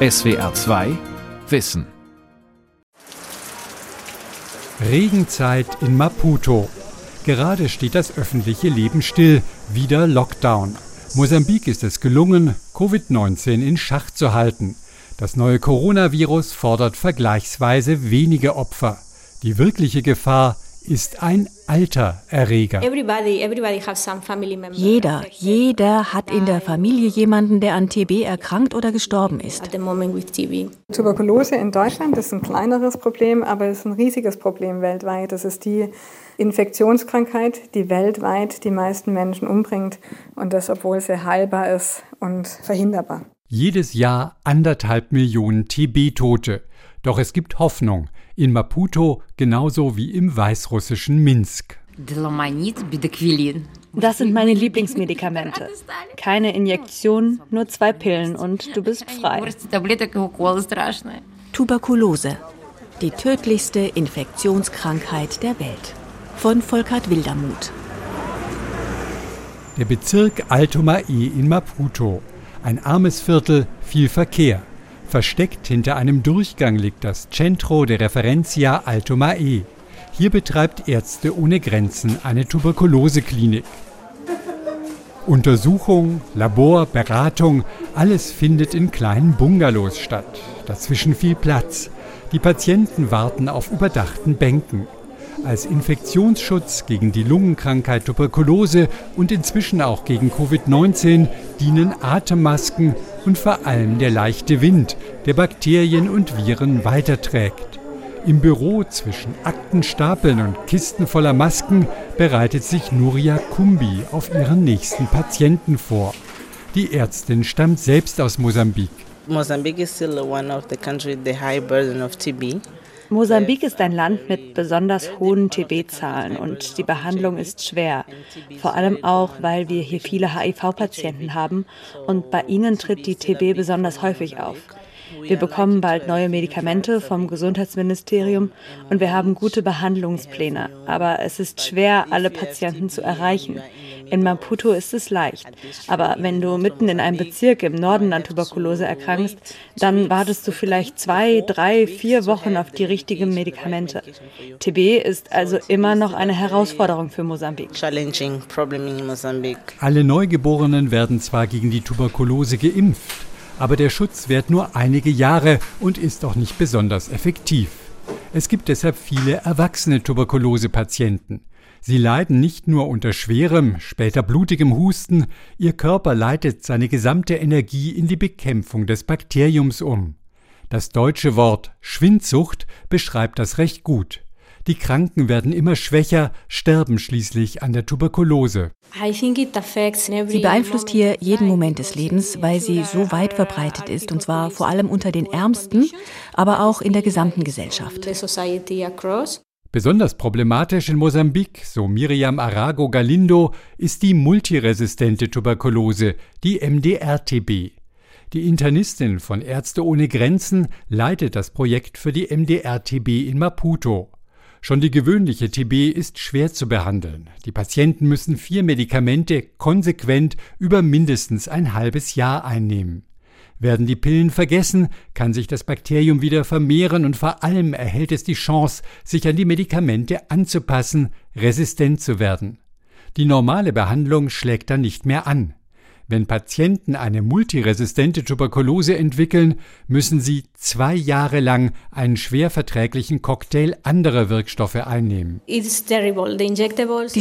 SWR 2 Wissen. Regenzeit in Maputo. Gerade steht das öffentliche Leben still, wieder Lockdown. Mosambik ist es gelungen, Covid-19 in Schach zu halten. Das neue Coronavirus fordert vergleichsweise wenige Opfer. Die wirkliche Gefahr ist ein alter Erreger. Jeder, jeder hat in der Familie jemanden, der an TB erkrankt oder gestorben ist. Tuberkulose in Deutschland ist ein kleineres Problem, aber es ist ein riesiges Problem weltweit. Das ist die Infektionskrankheit, die weltweit die meisten Menschen umbringt und das, obwohl sie heilbar ist und verhinderbar. Jedes Jahr anderthalb Millionen TB-Tote. Doch es gibt Hoffnung in Maputo genauso wie im weißrussischen Minsk. Das sind meine Lieblingsmedikamente. Keine Injektion, nur zwei Pillen und du bist frei. Tuberkulose, die tödlichste Infektionskrankheit der Welt. Von Volkert Wildermuth. Der Bezirk Alto Mae in Maputo. Ein armes Viertel, viel Verkehr. Versteckt hinter einem Durchgang liegt das Centro de Referencia Alto Mae. Hier betreibt Ärzte ohne Grenzen eine Tuberkuloseklinik. Untersuchung, Labor, Beratung, alles findet in kleinen Bungalows statt. Dazwischen viel Platz. Die Patienten warten auf überdachten Bänken. Als Infektionsschutz gegen die Lungenkrankheit Tuberkulose und inzwischen auch gegen Covid-19 dienen Atemmasken und vor allem der leichte Wind, der Bakterien und Viren weiterträgt. Im Büro zwischen Aktenstapeln und Kisten voller Masken bereitet sich Nuria Kumbi auf ihren nächsten Patienten vor. Die Ärztin stammt selbst aus Mosambik. Mosambik is still one of the countries with the high burden of TB. Mosambik ist ein Land mit besonders hohen TB-Zahlen und die Behandlung ist schwer. Vor allem auch, weil wir hier viele HIV-Patienten haben und bei ihnen tritt die TB besonders häufig auf. Wir bekommen bald neue Medikamente vom Gesundheitsministerium und wir haben gute Behandlungspläne. Aber es ist schwer, alle Patienten zu erreichen. In Maputo ist es leicht. Aber wenn du mitten in einem Bezirk im Norden an Tuberkulose erkrankst, dann wartest du vielleicht zwei, drei, vier Wochen auf die richtigen Medikamente. TB ist also immer noch eine Herausforderung für Mosambik. Alle Neugeborenen werden zwar gegen die Tuberkulose geimpft, aber der Schutz währt nur einige Jahre und ist auch nicht besonders effektiv. Es gibt deshalb viele erwachsene Tuberkulose-Patienten. Sie leiden nicht nur unter schwerem, später blutigem Husten, ihr Körper leitet seine gesamte Energie in die Bekämpfung des Bakteriums um. Das deutsche Wort Schwindsucht beschreibt das recht gut. Die Kranken werden immer schwächer, sterben schließlich an der Tuberkulose. Sie beeinflusst hier jeden Moment des Lebens, weil sie so weit verbreitet ist, und zwar vor allem unter den Ärmsten, aber auch in der gesamten Gesellschaft. Besonders problematisch in Mosambik, so Miriam Arago Galindo, ist die multiresistente Tuberkulose, die MDR-TB. Die Internistin von Ärzte ohne Grenzen leitet das Projekt für die MDR-TB in Maputo. Schon die gewöhnliche TB ist schwer zu behandeln. Die Patienten müssen vier Medikamente konsequent über mindestens ein halbes Jahr einnehmen. Werden die Pillen vergessen, kann sich das Bakterium wieder vermehren und vor allem erhält es die Chance, sich an die Medikamente anzupassen, resistent zu werden. Die normale Behandlung schlägt dann nicht mehr an. Wenn Patienten eine multiresistente Tuberkulose entwickeln, müssen sie zwei Jahre lang einen schwer verträglichen Cocktail anderer Wirkstoffe einnehmen. Die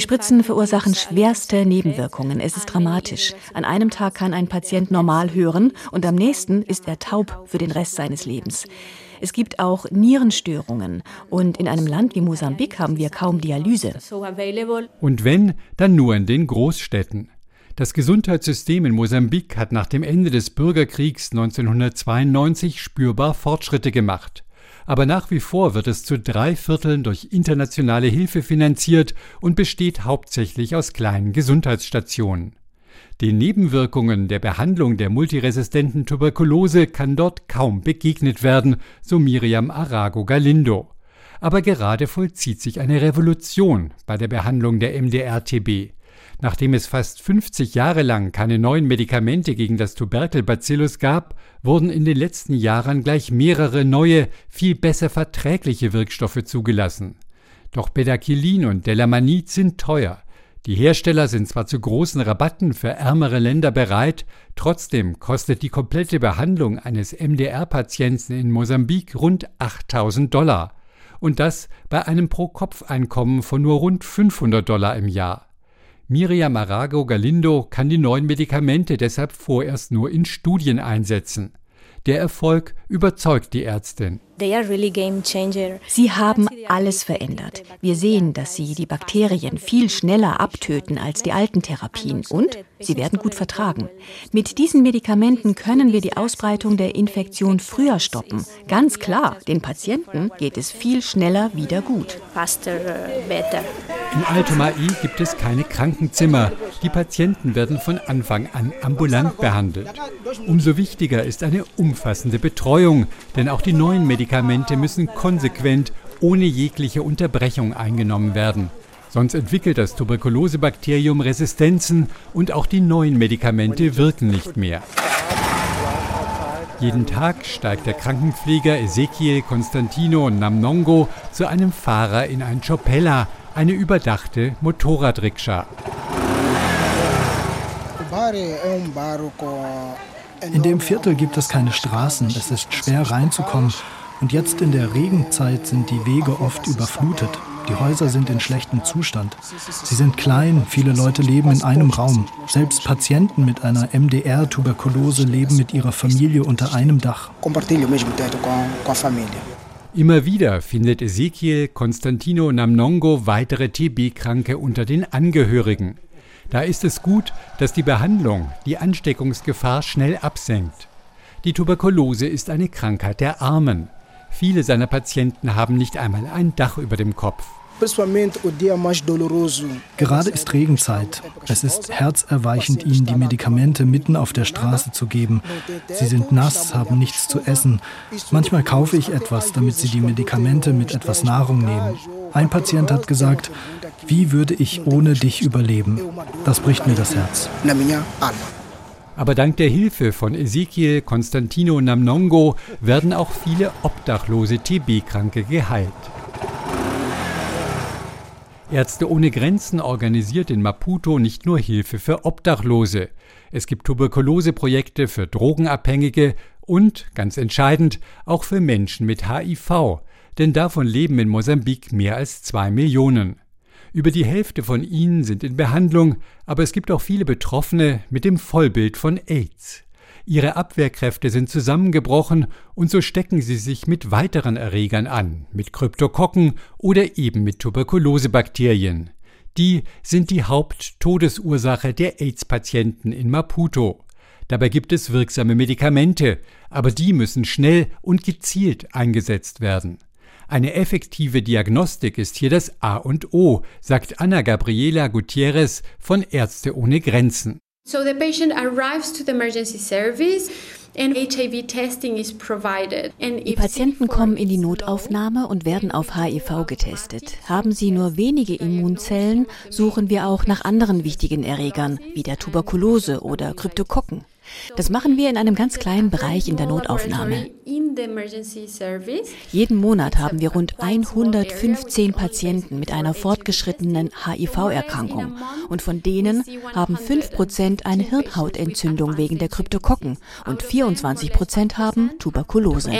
Spritzen verursachen schwerste Nebenwirkungen. Es ist dramatisch. An einem Tag kann ein Patient normal hören und am nächsten ist er taub für den Rest seines Lebens. Es gibt auch Nierenstörungen und in einem Land wie Mosambik haben wir kaum Dialyse. Und wenn, dann nur in den Großstädten. Das Gesundheitssystem in Mosambik hat nach dem Ende des Bürgerkriegs 1992 spürbar Fortschritte gemacht. Aber nach wie vor wird es zu drei Vierteln durch internationale Hilfe finanziert und besteht hauptsächlich aus kleinen Gesundheitsstationen. Den Nebenwirkungen der Behandlung der multiresistenten Tuberkulose kann dort kaum begegnet werden, so Miriam Arago Galindo. Aber gerade vollzieht sich eine Revolution bei der Behandlung der MDR-TB. Nachdem es fast 50 Jahre lang keine neuen Medikamente gegen das Tuberkelbacillus gab, wurden in den letzten Jahren gleich mehrere neue, viel besser verträgliche Wirkstoffe zugelassen. Doch Bedaquilin und Delamanid sind teuer. Die Hersteller sind zwar zu großen Rabatten für ärmere Länder bereit, trotzdem kostet die komplette Behandlung eines MDR-Patienten in Mosambik rund 8000 Dollar. Und das bei einem Pro-Kopf-Einkommen von nur rund 500 Dollar im Jahr. Miriam Arago Galindo kann die neuen Medikamente deshalb vorerst nur in Studien einsetzen. Der Erfolg überzeugt die Ärztin. Sie haben alles verändert. Wir sehen, dass sie die Bakterien viel schneller abtöten als die alten Therapien und sie werden gut vertragen. Mit diesen Medikamenten können wir die Ausbreitung der Infektion früher stoppen. Ganz klar, den Patienten geht es viel schneller wieder gut. In Altomai gibt es keine Krankenzimmer. Die Patienten werden von Anfang an ambulant behandelt. Umso wichtiger ist eine umfassende Betreuung, denn auch die neuen Medikamente müssen konsequent ohne jegliche Unterbrechung eingenommen werden. Sonst entwickelt das Tuberkulosebakterium Resistenzen und auch die neuen Medikamente wirken nicht mehr. Jeden Tag steigt der Krankenpfleger Ezekiel Constantino Namnongo zu einem Fahrer in ein Chopella, eine überdachte Motorradrikscha. In dem Viertel gibt es keine Straßen, es ist schwer reinzukommen und jetzt in der Regenzeit sind die Wege oft überflutet. Die Häuser sind in schlechtem Zustand. Sie sind klein, viele Leute leben in einem Raum. Selbst Patienten mit einer MDR-Tuberkulose leben mit ihrer Familie unter einem Dach. Immer wieder findet Ezekiel Constantino Namnongo weitere TB-Kranke unter den Angehörigen. Da ist es gut, dass die Behandlung die Ansteckungsgefahr schnell absenkt. Die Tuberkulose ist eine Krankheit der Armen. Viele seiner Patienten haben nicht einmal ein Dach über dem Kopf. Gerade ist Regenzeit. Es ist herzerweichend, ihnen die Medikamente mitten auf der Straße zu geben. Sie sind nass, haben nichts zu essen. Manchmal kaufe ich etwas, damit sie die Medikamente mit etwas Nahrung nehmen. Ein Patient hat gesagt, wie würde ich ohne dich überleben? Das bricht mir das Herz. Aber dank der Hilfe von Ezekiel Constantino Namnongo werden auch viele obdachlose TB-Kranke geheilt. Ärzte ohne Grenzen organisiert in Maputo nicht nur Hilfe für Obdachlose. Es gibt Tuberkuloseprojekte für Drogenabhängige und, ganz entscheidend, auch für Menschen mit HIV, denn davon leben in Mosambik mehr als zwei Millionen. Über die Hälfte von ihnen sind in Behandlung, aber es gibt auch viele Betroffene mit dem Vollbild von AIDS. Ihre Abwehrkräfte sind zusammengebrochen und so stecken sie sich mit weiteren Erregern an, mit Kryptokokken oder eben mit Tuberkulosebakterien. Die sind die Haupttodesursache der AIDS-Patienten in Maputo. Dabei gibt es wirksame Medikamente, aber die müssen schnell und gezielt eingesetzt werden. Eine effektive Diagnostik ist hier das A und O, sagt Anna Gabriela Gutierrez von Ärzte ohne Grenzen. So the patient arrives to the emergency service. Die Patienten kommen in die Notaufnahme und werden auf HIV getestet. Haben sie nur wenige Immunzellen, suchen wir auch nach anderen wichtigen Erregern, wie der Tuberkulose oder Kryptokokken. Das machen wir in einem ganz kleinen Bereich in der Notaufnahme. Jeden Monat haben wir rund 115 Patienten mit einer fortgeschrittenen HIV-Erkrankung und von denen haben 5 Prozent eine Hirnhautentzündung wegen der Kryptokokken und 24 Prozent haben Tuberkulose.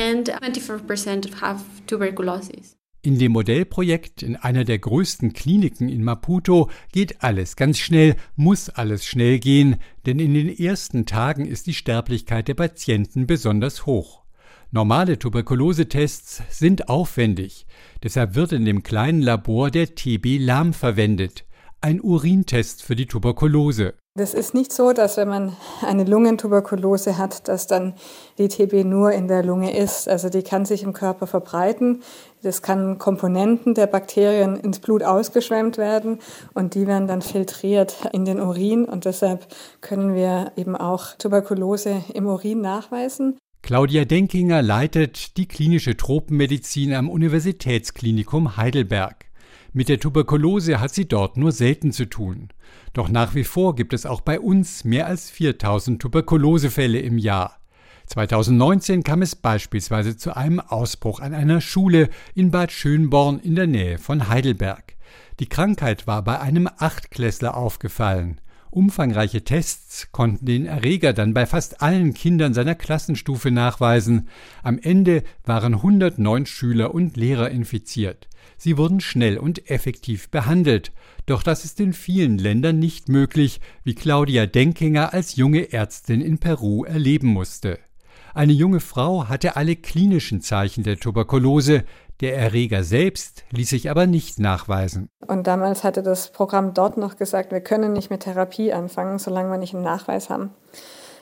In dem Modellprojekt in einer der größten Kliniken in Maputo geht alles ganz schnell, muss alles schnell gehen, denn in den ersten Tagen ist die Sterblichkeit der Patienten besonders hoch. Normale Tuberkulosetests sind aufwendig, deshalb wird in dem kleinen Labor der TB-Lahm verwendet, ein Urintest für die Tuberkulose. Das ist nicht so, dass wenn man eine Lungentuberkulose hat, dass dann die TB nur in der Lunge ist. Also die kann sich im Körper verbreiten. Das kann Komponenten der Bakterien ins Blut ausgeschwemmt werden und die werden dann filtriert in den Urin und deshalb können wir eben auch Tuberkulose im Urin nachweisen. Claudia Denkinger leitet die klinische Tropenmedizin am Universitätsklinikum Heidelberg. Mit der Tuberkulose hat sie dort nur selten zu tun. Doch nach wie vor gibt es auch bei uns mehr als 4000 Tuberkulosefälle im Jahr. 2019 kam es beispielsweise zu einem Ausbruch an einer Schule in Bad Schönborn in der Nähe von Heidelberg. Die Krankheit war bei einem Achtklässler aufgefallen. Umfangreiche Tests konnten den Erreger dann bei fast allen Kindern seiner Klassenstufe nachweisen. Am Ende waren 109 Schüler und Lehrer infiziert. Sie wurden schnell und effektiv behandelt. Doch das ist in vielen Ländern nicht möglich, wie Claudia Denkinger als junge Ärztin in Peru erleben musste. Eine junge Frau hatte alle klinischen Zeichen der Tuberkulose, der Erreger selbst ließ sich aber nicht nachweisen. Und damals hatte das Programm dort noch gesagt, wir können nicht mit Therapie anfangen, solange wir nicht einen Nachweis haben.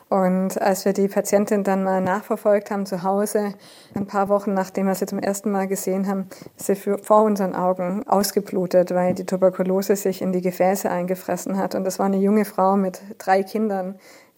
Und als wir die Patientin dann mal nachverfolgt haben zu Hause, ein paar Wochen nachdem wir sie zum ersten Mal gesehen haben, ist sie vor unseren Augen ausgeblutet, weil die Tuberkulose sich in die Gefäße eingefressen hat. Und das war eine junge Frau mit drei Kindern,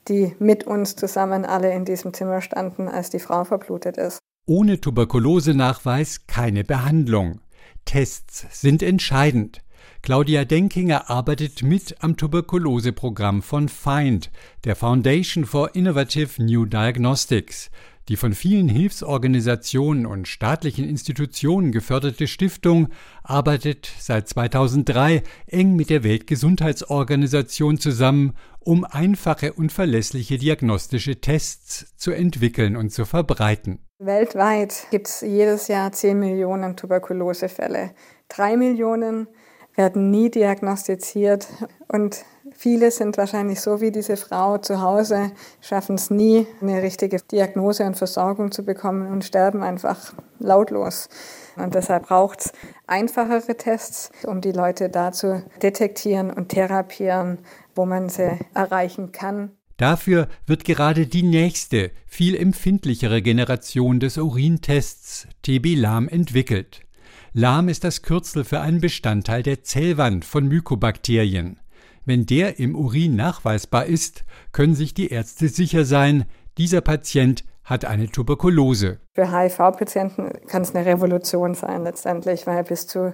die mit uns zusammen alle in diesem Zimmer standen, als die Frau verblutet ist. Ohne Tuberkulosenachweis keine Behandlung. Tests sind entscheidend. Claudia Denkinger arbeitet mit am Tuberkuloseprogramm von FIND, der Foundation for Innovative New Diagnostics. Die von vielen Hilfsorganisationen und staatlichen Institutionen geförderte Stiftung arbeitet seit 2003 eng mit der Weltgesundheitsorganisation zusammen, um einfache und verlässliche diagnostische Tests zu entwickeln und zu verbreiten. Weltweit gibt es jedes Jahr 10 Millionen Tuberkulosefälle. Drei Millionen werden nie diagnostiziert und viele sind wahrscheinlich so wie diese Frau zu Hause, schaffen es nie, eine richtige Diagnose und Versorgung zu bekommen und sterben einfach lautlos. Und deshalb braucht es einfachere Tests, um die Leute da zu detektieren und therapieren, wo man sie erreichen kann. Dafür wird gerade die nächste, viel empfindlichere Generation des Urintests TB-LAM entwickelt. Lahm ist das Kürzel für einen Bestandteil der Zellwand von Mykobakterien. Wenn der im Urin nachweisbar ist, können sich die Ärzte sicher sein, dieser Patient hat eine Tuberkulose. Für HIV-Patienten kann es eine Revolution sein letztendlich, weil bis zu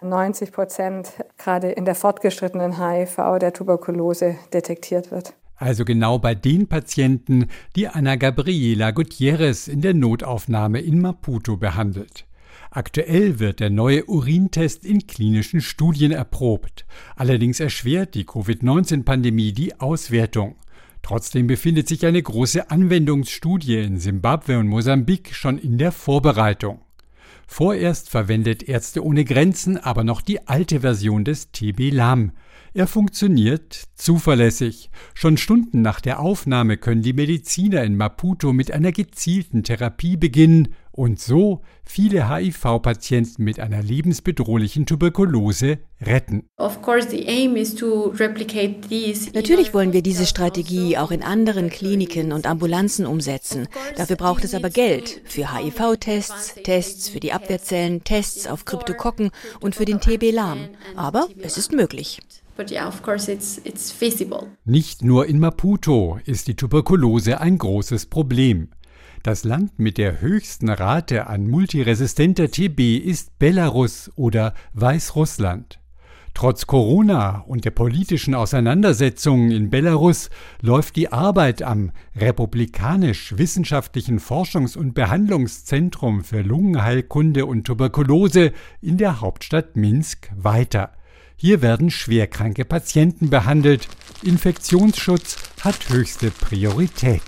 90 Prozent gerade in der fortgeschrittenen HIV der Tuberkulose detektiert wird. Also genau bei den Patienten, die Anna Gabriela Gutierrez in der Notaufnahme in Maputo behandelt. Aktuell wird der neue Urintest in klinischen Studien erprobt. Allerdings erschwert die Covid-19-Pandemie die Auswertung. Trotzdem befindet sich eine große Anwendungsstudie in Simbabwe und Mosambik schon in der Vorbereitung. Vorerst verwendet Ärzte ohne Grenzen aber noch die alte Version des TB-LAM. Er funktioniert zuverlässig. Schon Stunden nach der Aufnahme können die Mediziner in Maputo mit einer gezielten Therapie beginnen und so viele HIV-Patienten mit einer lebensbedrohlichen Tuberkulose retten. Natürlich wollen wir diese Strategie auch in anderen Kliniken und Ambulanzen umsetzen. Dafür braucht es aber Geld für HIV-Tests, Tests für die Abwehrzellen, Tests auf Kryptokokken und für den TB-Lahm. Aber es ist möglich. Nicht nur in Maputo ist die Tuberkulose ein großes Problem. Das Land mit der höchsten Rate an multiresistenter TB ist Belarus oder Weißrussland. Trotz Corona und der politischen Auseinandersetzungen in Belarus läuft die Arbeit am Republikanisch-Wissenschaftlichen Forschungs- und Behandlungszentrum für Lungenheilkunde und Tuberkulose in der Hauptstadt Minsk weiter. Hier werden schwerkranke Patienten behandelt. Infektionsschutz hat höchste Priorität.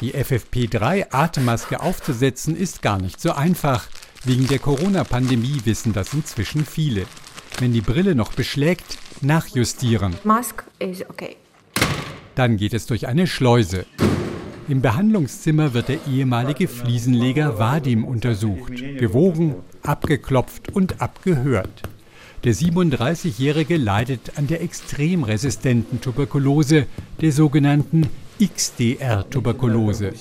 Die FFP3-Atemmaske aufzusetzen ist gar nicht so einfach. Wegen der Corona-Pandemie wissen das inzwischen viele. Wenn die Brille noch beschlägt, nachjustieren. Okay. Dann geht es durch eine Schleuse. Im Behandlungszimmer wird der ehemalige Fliesenleger Vadim untersucht, gewogen, abgeklopft und abgehört. Der 37-Jährige leidet an der extrem resistenten Tuberkulose, der sogenannten XDR-Tuberkulose.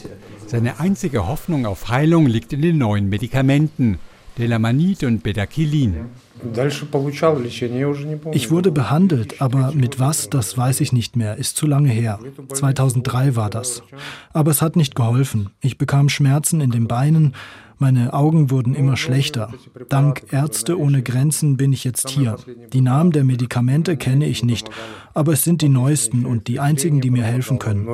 Seine einzige Hoffnung auf Heilung liegt in den neuen Medikamenten, Delamanid und Bedaquilin. Ich wurde behandelt, aber mit was, das weiß ich nicht mehr, ist zu lange her. 2003 war das. Aber es hat nicht geholfen. Ich bekam Schmerzen in den Beinen, meine Augen wurden immer schlechter. Dank Ärzte ohne Grenzen bin ich jetzt hier. Die Namen der Medikamente kenne ich nicht, aber es sind die neuesten und die einzigen, die mir helfen können.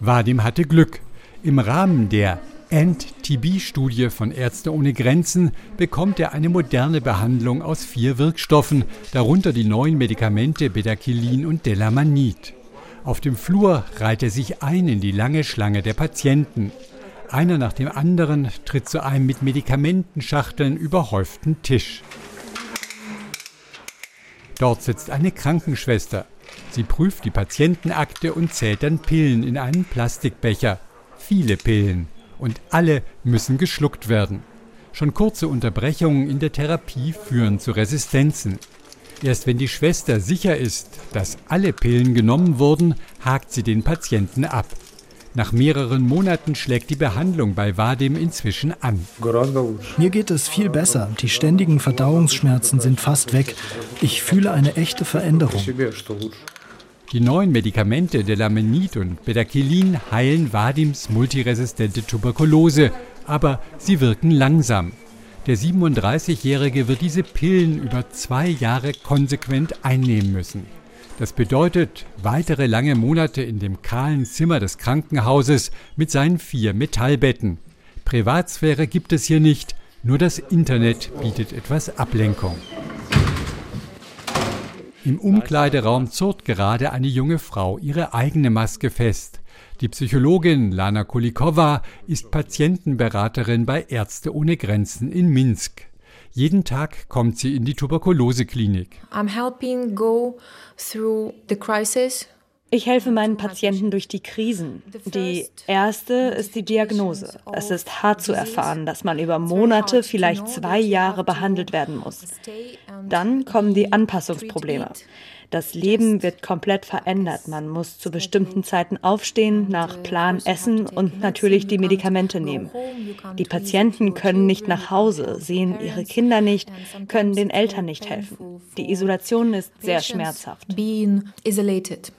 Vadim hatte Glück. Im Rahmen der End-TB-Studie von Ärzte ohne Grenzen bekommt er eine moderne Behandlung aus vier Wirkstoffen, darunter die neuen Medikamente Bedaquilin und Delamanid. Auf dem Flur reiht er sich ein in die lange Schlange der Patienten. Einer nach dem anderen tritt zu einem mit Medikamentenschachteln überhäuften Tisch. Dort sitzt eine Krankenschwester. Sie prüft die Patientenakte und zählt dann Pillen in einen Plastikbecher. Viele Pillen und alle müssen geschluckt werden. Schon kurze Unterbrechungen in der Therapie führen zu Resistenzen. Erst wenn die Schwester sicher ist, dass alle Pillen genommen wurden, hakt sie den Patienten ab. Nach mehreren Monaten schlägt die Behandlung bei Vadim inzwischen an. Mir geht es viel besser. Die ständigen Verdauungsschmerzen sind fast weg. Ich fühle eine echte Veränderung. Die neuen Medikamente Delamanid und Bedaquilin heilen Vadims multiresistente Tuberkulose, aber sie wirken langsam. Der 37-Jährige wird diese Pillen über zwei Jahre konsequent einnehmen müssen. Das bedeutet weitere lange Monate in dem kahlen Zimmer des Krankenhauses mit seinen vier Metallbetten. Privatsphäre gibt es hier nicht, nur das Internet bietet etwas Ablenkung. Im Umkleideraum zurrt gerade eine junge Frau ihre eigene Maske fest. Die Psychologin Lana Kulikova ist Patientenberaterin bei Ärzte ohne Grenzen in Minsk. Jeden Tag kommt sie in die Tuberkuloseklinik. I'm helping go through the crisis ich helfe meinen Patienten durch die Krisen. Die erste ist die Diagnose. Es ist hart zu erfahren, dass man über Monate, vielleicht zwei Jahre behandelt werden muss. Dann kommen die Anpassungsprobleme. Das Leben wird komplett verändert. Man muss zu bestimmten Zeiten aufstehen, nach Plan essen und natürlich die Medikamente nehmen. Die Patienten können nicht nach Hause, sehen ihre Kinder nicht, können den Eltern nicht helfen. Die Isolation ist sehr schmerzhaft.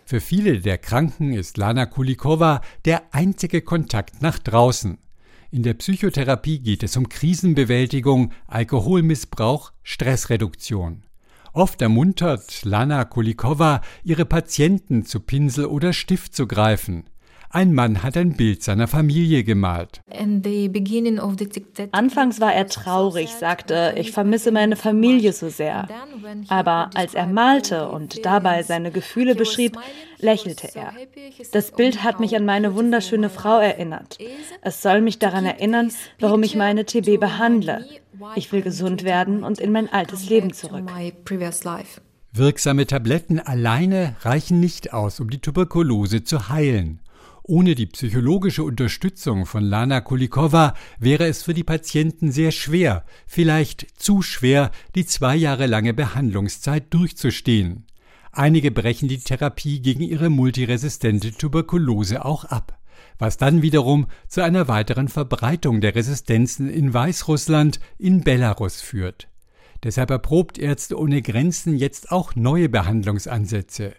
Für viele der Kranken ist Lana Kulikova der einzige Kontakt nach draußen. In der Psychotherapie geht es um Krisenbewältigung, Alkoholmissbrauch, Stressreduktion. Oft ermuntert Lana Kulikova ihre Patienten zu Pinsel oder Stift zu greifen. Ein Mann hat ein Bild seiner Familie gemalt. Anfangs war er traurig, sagte, ich vermisse meine Familie so sehr. Aber als er malte und dabei seine Gefühle beschrieb, lächelte er. Das Bild hat mich an meine wunderschöne Frau erinnert. Es soll mich daran erinnern, warum ich meine TB behandle. Ich will gesund werden und in mein altes Leben zurück. Wirksame Tabletten alleine reichen nicht aus, um die Tuberkulose zu heilen. Ohne die psychologische Unterstützung von Lana Kulikova wäre es für die Patienten sehr schwer, vielleicht zu schwer, die zwei Jahre lange Behandlungszeit durchzustehen. Einige brechen die Therapie gegen ihre multiresistente Tuberkulose auch ab, was dann wiederum zu einer weiteren Verbreitung der Resistenzen in Weißrussland, in Belarus führt. Deshalb erprobt Ärzte ohne Grenzen jetzt auch neue Behandlungsansätze.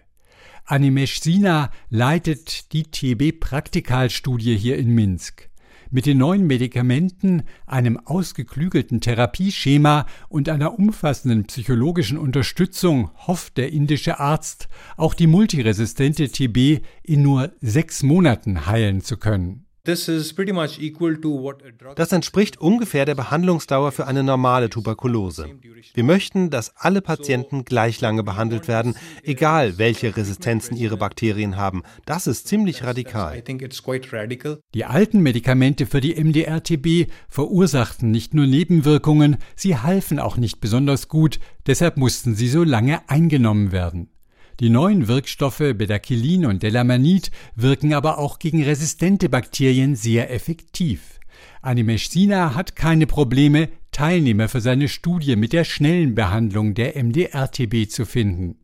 Animesh Sina leitet die TB-Praktikalstudie hier in Minsk. Mit den neuen Medikamenten, einem ausgeklügelten Therapieschema und einer umfassenden psychologischen Unterstützung hofft der indische Arzt, auch die multiresistente TB in nur sechs Monaten heilen zu können. Das entspricht ungefähr der Behandlungsdauer für eine normale Tuberkulose. Wir möchten, dass alle Patienten gleich lange behandelt werden, egal welche Resistenzen ihre Bakterien haben. Das ist ziemlich radikal. Die alten Medikamente für die MDR-TB verursachten nicht nur Nebenwirkungen, sie halfen auch nicht besonders gut, deshalb mussten sie so lange eingenommen werden. Die neuen Wirkstoffe Bedaquilin und Delamanid wirken aber auch gegen resistente Bakterien sehr effektiv. Animesh Sina hat keine Probleme, Teilnehmer für seine Studie mit der schnellen Behandlung der MDR-TB zu finden.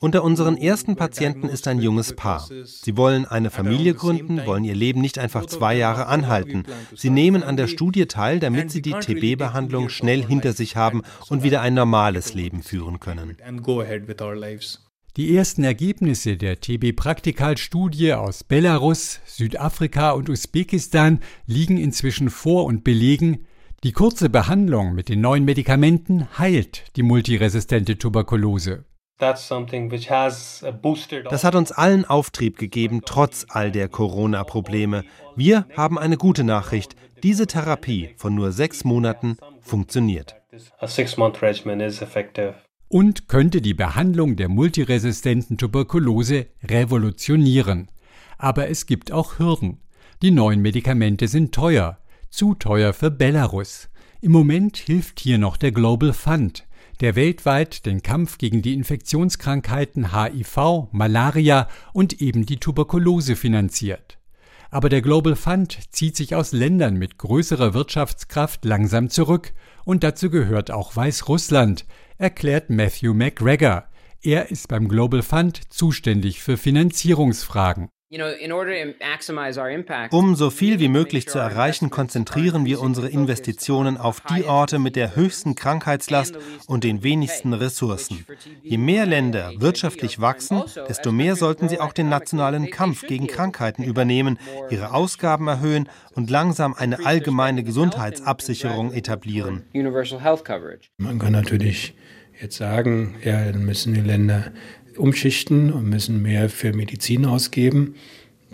Unter unseren ersten Patienten ist ein junges Paar. Sie wollen eine Familie gründen, wollen ihr Leben nicht einfach zwei Jahre anhalten. Sie nehmen an der Studie teil, damit sie die TB-Behandlung schnell hinter sich haben und wieder ein normales Leben führen können. Die ersten Ergebnisse der TB-Praktikalstudie aus Belarus, Südafrika und Usbekistan liegen inzwischen vor und belegen, die kurze Behandlung mit den neuen Medikamenten heilt die multiresistente Tuberkulose. Das hat uns allen Auftrieb gegeben, trotz all der Corona-Probleme. Wir haben eine gute Nachricht. Diese Therapie von nur sechs Monaten funktioniert. Und könnte die Behandlung der multiresistenten Tuberkulose revolutionieren. Aber es gibt auch Hürden. Die neuen Medikamente sind teuer, zu teuer für Belarus. Im Moment hilft hier noch der Global Fund der weltweit den Kampf gegen die Infektionskrankheiten HIV, Malaria und eben die Tuberkulose finanziert. Aber der Global Fund zieht sich aus Ländern mit größerer Wirtschaftskraft langsam zurück, und dazu gehört auch Weißrussland, erklärt Matthew McGregor. Er ist beim Global Fund zuständig für Finanzierungsfragen. Um so viel wie möglich zu erreichen, konzentrieren wir unsere Investitionen auf die Orte mit der höchsten Krankheitslast und den wenigsten Ressourcen. Je mehr Länder wirtschaftlich wachsen, also, desto mehr sollten sie auch den nationalen Kampf gegen Krankheiten übernehmen, ihre Ausgaben erhöhen und langsam eine allgemeine Gesundheitsabsicherung etablieren. Man kann natürlich jetzt sagen, ja, dann müssen die Länder umschichten und müssen mehr für Medizin ausgeben.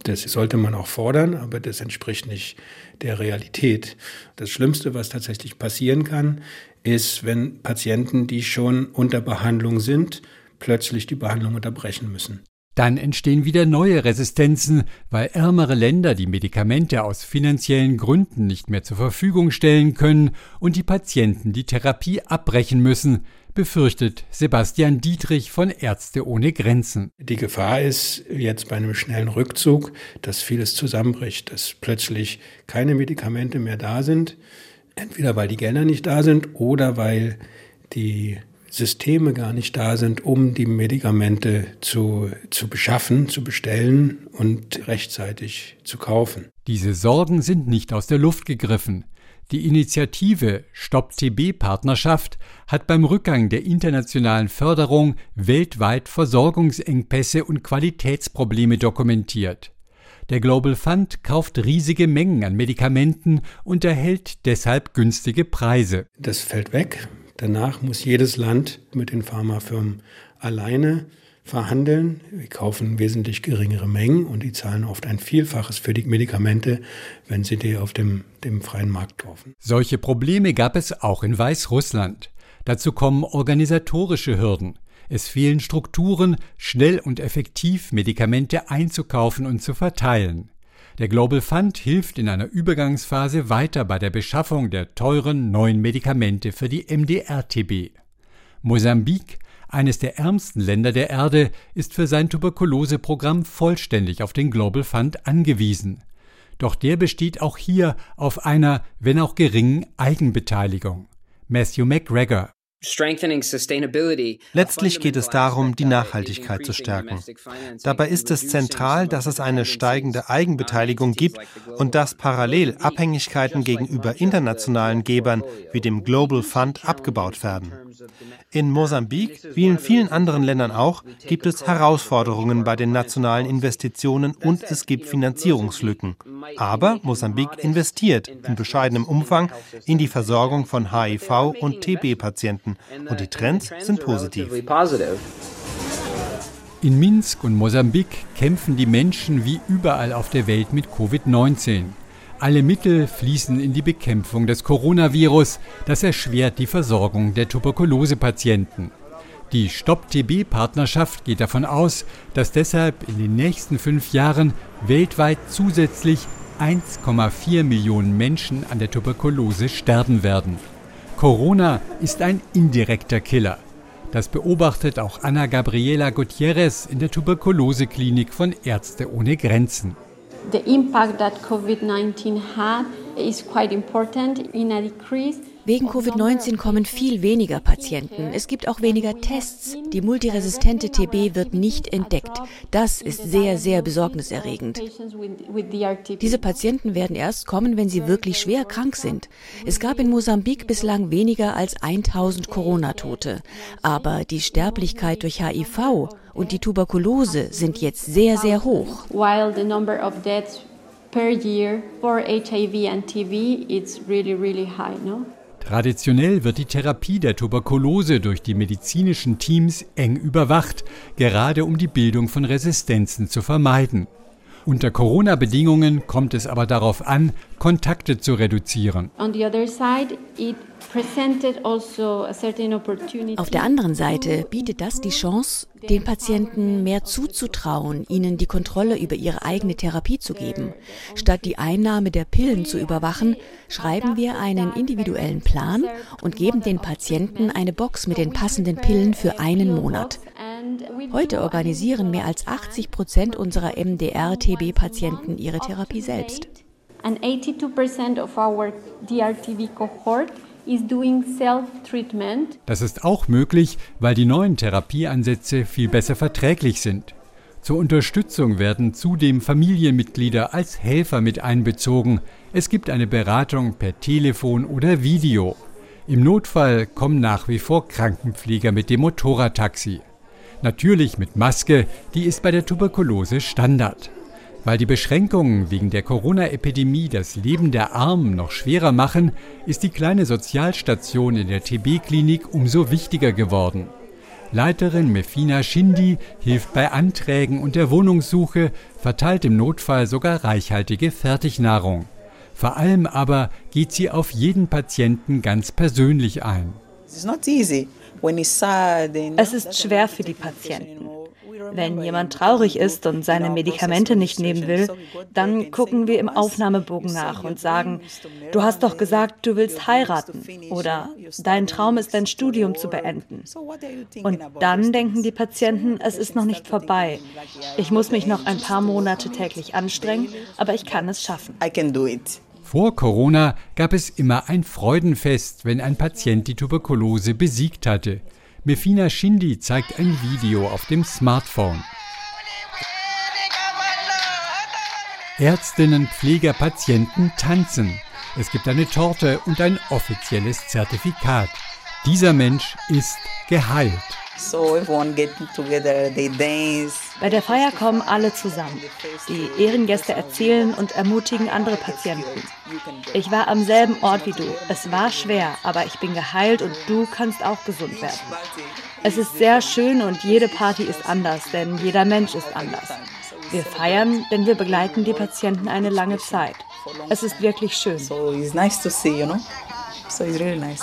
Das sollte man auch fordern, aber das entspricht nicht der Realität. Das Schlimmste, was tatsächlich passieren kann, ist, wenn Patienten, die schon unter Behandlung sind, plötzlich die Behandlung unterbrechen müssen. Dann entstehen wieder neue Resistenzen, weil ärmere Länder die Medikamente aus finanziellen Gründen nicht mehr zur Verfügung stellen können und die Patienten die Therapie abbrechen müssen, befürchtet Sebastian Dietrich von Ärzte ohne Grenzen. Die Gefahr ist jetzt bei einem schnellen Rückzug, dass vieles zusammenbricht, dass plötzlich keine Medikamente mehr da sind, entweder weil die Gelder nicht da sind oder weil die Systeme gar nicht da sind, um die Medikamente zu, zu beschaffen, zu bestellen und rechtzeitig zu kaufen. Diese Sorgen sind nicht aus der Luft gegriffen. Die Initiative Stopp TB Partnerschaft hat beim Rückgang der internationalen Förderung weltweit Versorgungsengpässe und Qualitätsprobleme dokumentiert. Der Global Fund kauft riesige Mengen an Medikamenten und erhält deshalb günstige Preise. Das fällt weg. Danach muss jedes Land mit den Pharmafirmen alleine verhandeln. Wir kaufen wesentlich geringere Mengen und die zahlen oft ein Vielfaches für die Medikamente, wenn sie die auf dem, dem freien Markt kaufen. Solche Probleme gab es auch in Weißrussland. Dazu kommen organisatorische Hürden. Es fehlen Strukturen, schnell und effektiv Medikamente einzukaufen und zu verteilen. Der Global Fund hilft in einer Übergangsphase weiter bei der Beschaffung der teuren neuen Medikamente für die MDR-TB. Mosambik eines der ärmsten Länder der Erde, ist für sein Tuberkuloseprogramm vollständig auf den Global Fund angewiesen. Doch der besteht auch hier auf einer, wenn auch geringen, Eigenbeteiligung. Matthew McGregor Letztlich geht es darum, die Nachhaltigkeit zu stärken. Dabei ist es zentral, dass es eine steigende Eigenbeteiligung gibt und dass parallel Abhängigkeiten gegenüber internationalen Gebern wie dem Global Fund abgebaut werden. In Mosambik, wie in vielen anderen Ländern auch, gibt es Herausforderungen bei den nationalen Investitionen und es gibt Finanzierungslücken. Aber Mosambik investiert in bescheidenem Umfang in die Versorgung von HIV- und TB-Patienten und die Trends sind positiv. In Minsk und Mosambik kämpfen die Menschen wie überall auf der Welt mit Covid-19. Alle Mittel fließen in die Bekämpfung des Coronavirus. Das erschwert die Versorgung der Tuberkulosepatienten. Die Stopp-TB-Partnerschaft geht davon aus, dass deshalb in den nächsten fünf Jahren weltweit zusätzlich 1,4 Millionen Menschen an der Tuberkulose sterben werden. Corona ist ein indirekter Killer. Das beobachtet auch Anna Gabriela Gutierrez in der Tuberkuloseklinik von Ärzte ohne Grenzen. The impact that COVID-19 had is quite important in a decrease Wegen Covid-19 kommen viel weniger Patienten. Es gibt auch weniger Tests. Die multiresistente TB wird nicht entdeckt. Das ist sehr, sehr besorgniserregend. Diese Patienten werden erst kommen, wenn sie wirklich schwer krank sind. Es gab in Mosambik bislang weniger als 1000 Corona-Tote. Aber die Sterblichkeit durch HIV und die Tuberkulose sind jetzt sehr, sehr hoch. While the number of deaths per year for HIV and TB is really, really high, no? Traditionell wird die Therapie der Tuberkulose durch die medizinischen Teams eng überwacht, gerade um die Bildung von Resistenzen zu vermeiden. Unter Corona-Bedingungen kommt es aber darauf an, Kontakte zu reduzieren. Also Auf der anderen Seite bietet das die Chance, den Patienten mehr zuzutrauen, ihnen die Kontrolle über ihre eigene Therapie zu geben. Statt die Einnahme der Pillen zu überwachen, schreiben wir einen individuellen Plan und geben den Patienten eine Box mit den passenden Pillen für einen Monat. Heute organisieren mehr als 80 Prozent unserer MDR-TB-Patienten ihre Therapie selbst. And 82% of our DRTB cohort is doing self-treatment. Das ist auch möglich, weil die neuen Therapieansätze viel besser verträglich sind. Zur Unterstützung werden zudem Familienmitglieder als Helfer mit einbezogen. Es gibt eine Beratung per Telefon oder Video. Im Notfall kommen nach wie vor Krankenpfleger mit dem Motorradtaxi. Natürlich mit Maske, die ist bei der Tuberkulose Standard. Weil die Beschränkungen wegen der Corona-Epidemie das Leben der Armen noch schwerer machen, ist die kleine Sozialstation in der TB-Klinik umso wichtiger geworden. Leiterin Mefina Shindi hilft bei Anträgen und der Wohnungssuche, verteilt im Notfall sogar reichhaltige Fertignahrung. Vor allem aber geht sie auf jeden Patienten ganz persönlich ein. Es ist schwer für die Patienten. Wenn jemand traurig ist und seine Medikamente nicht nehmen will, dann gucken wir im Aufnahmebogen nach und sagen, du hast doch gesagt, du willst heiraten oder dein Traum ist, dein Studium zu beenden. Und dann denken die Patienten, es ist noch nicht vorbei. Ich muss mich noch ein paar Monate täglich anstrengen, aber ich kann es schaffen. Vor Corona gab es immer ein Freudenfest, wenn ein Patient die Tuberkulose besiegt hatte. Mefina Shindi zeigt ein Video auf dem Smartphone. Ärztinnen, Pfleger, Patienten tanzen. Es gibt eine Torte und ein offizielles Zertifikat. Dieser Mensch ist geheilt. Bei der Feier kommen alle zusammen. Die Ehrengäste erzählen und ermutigen andere Patienten. Ich war am selben Ort wie du. Es war schwer, aber ich bin geheilt und du kannst auch gesund werden. Es ist sehr schön und jede Party ist anders, denn jeder Mensch ist anders. Wir feiern, denn wir begleiten die Patienten eine lange Zeit. Es ist wirklich schön. So it's nice to see, you know? So it's really nice.